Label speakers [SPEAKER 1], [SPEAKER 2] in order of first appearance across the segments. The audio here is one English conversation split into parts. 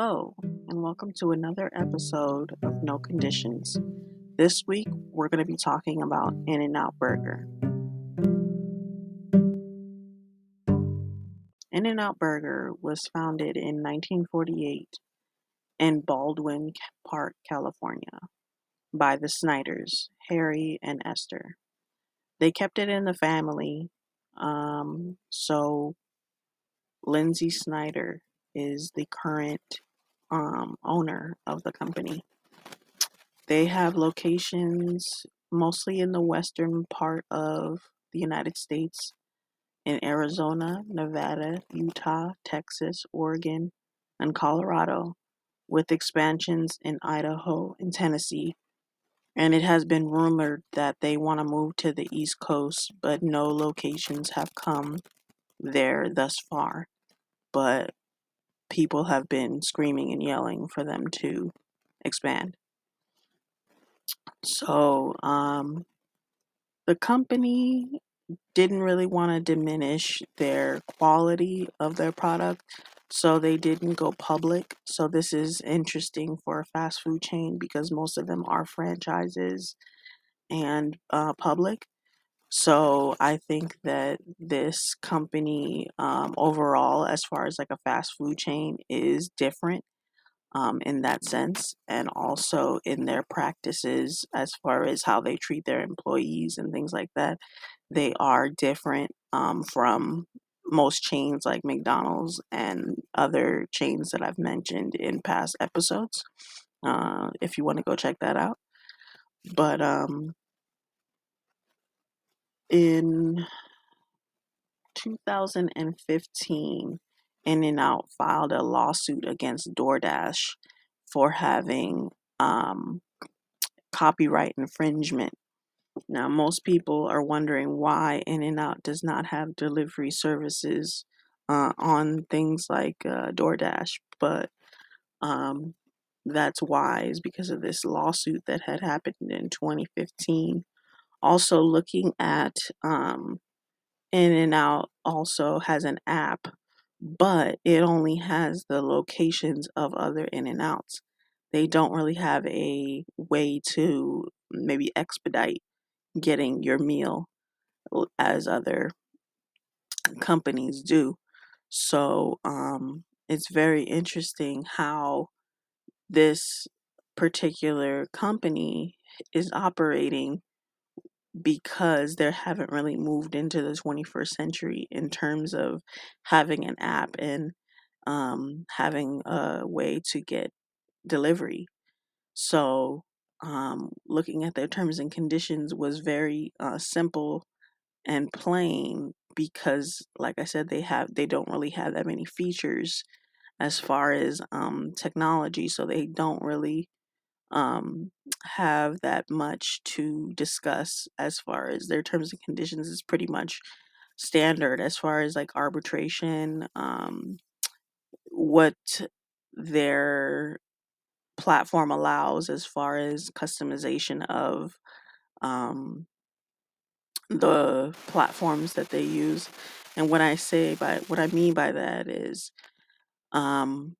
[SPEAKER 1] Hello, and welcome to another episode of No Conditions. This week, we're going to be talking about In N Out Burger. In N Out Burger was founded in 1948 in Baldwin Park, California, by the Snyders, Harry and Esther. They kept it in the family, um, so Lynsi Snyder is the current um, owner of the company. They have locations mostly in the western part of the United States in Arizona, Nevada, Utah, Texas, Oregon, and Colorado, with expansions in Idaho and Tennessee. And it has been rumored that they want to move to the East Coast, but no locations have come there thus far. But people have been screaming and yelling for them to expand. So, um, the company didn't really want to diminish their quality of their product, so they didn't go public. So, this is interesting for a fast food chain because most of them are franchises and uh, public. So I think that this company, um, overall, as far as like a fast food chain, is different um, in that sense, and also in their practices as far as how they treat their employees and things like that. They are different um, from most chains like McDonald's and other chains that I've mentioned in past episodes. Uh, if you want to go check that out, but um, in 2015, In N Out filed a lawsuit against DoorDash for having um, copyright infringement. Now, most people are wondering why In N Out does not have delivery services uh, on things like uh, DoorDash, but um, that's why is because of this lawsuit that had happened in 2015 also looking at um, In and Out also has an app, but it only has the locations of other In and Outs. They don't really have a way to maybe expedite getting your meal as other companies do. So um, it's very interesting how this particular company is operating because they haven't really moved into the 21st century in terms of having an app and um, having a way to get delivery. So, um, looking at their terms and conditions was very uh, simple and plain because, like I said, they have they don't really have that many features as far as um, technology, so they don't really um, have that much to discuss as far as their terms and conditions is pretty much standard as far as like arbitration, um, what their platform allows as far as customization of um, the platforms that they use. And what I say by what I mean by that is um,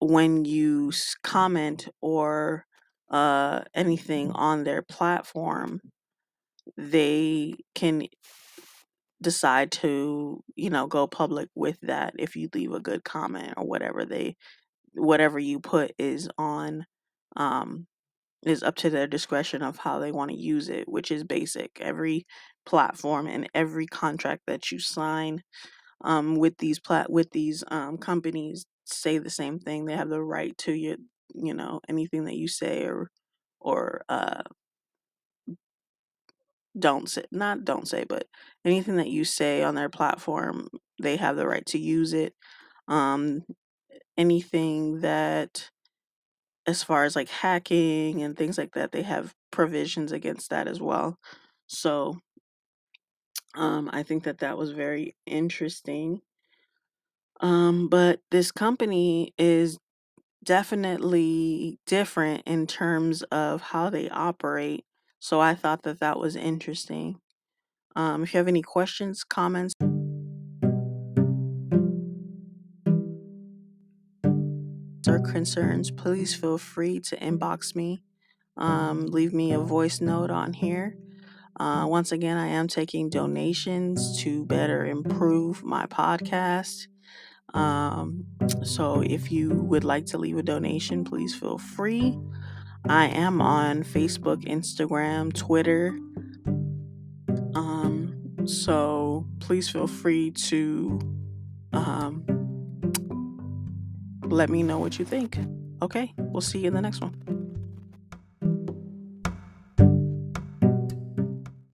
[SPEAKER 1] when you comment or uh, anything on their platform, they can decide to, you know, go public with that if you leave a good comment or whatever they whatever you put is on um is up to their discretion of how they want to use it, which is basic. Every platform and every contract that you sign um, with these plat with these um, companies say the same thing. They have the right to your, you know, anything that you say or or uh, don't say, not don't say, but anything that you say on their platform, they have the right to use it. Um, anything that, as far as like hacking and things like that, they have provisions against that as well. So, um, I think that that was very interesting. Um, but this company is definitely different in terms of how they operate. So I thought that that was interesting. Um, if you have any questions, comments, or concerns, please feel free to inbox me. Um, leave me a voice note on here. Uh, once again, I am taking donations to better improve my podcast. Um, so if you would like to leave a donation, please feel free. I am on Facebook, Instagram, Twitter. Um, so please feel free to um, let me know what you think. Okay, we'll see you in the next one.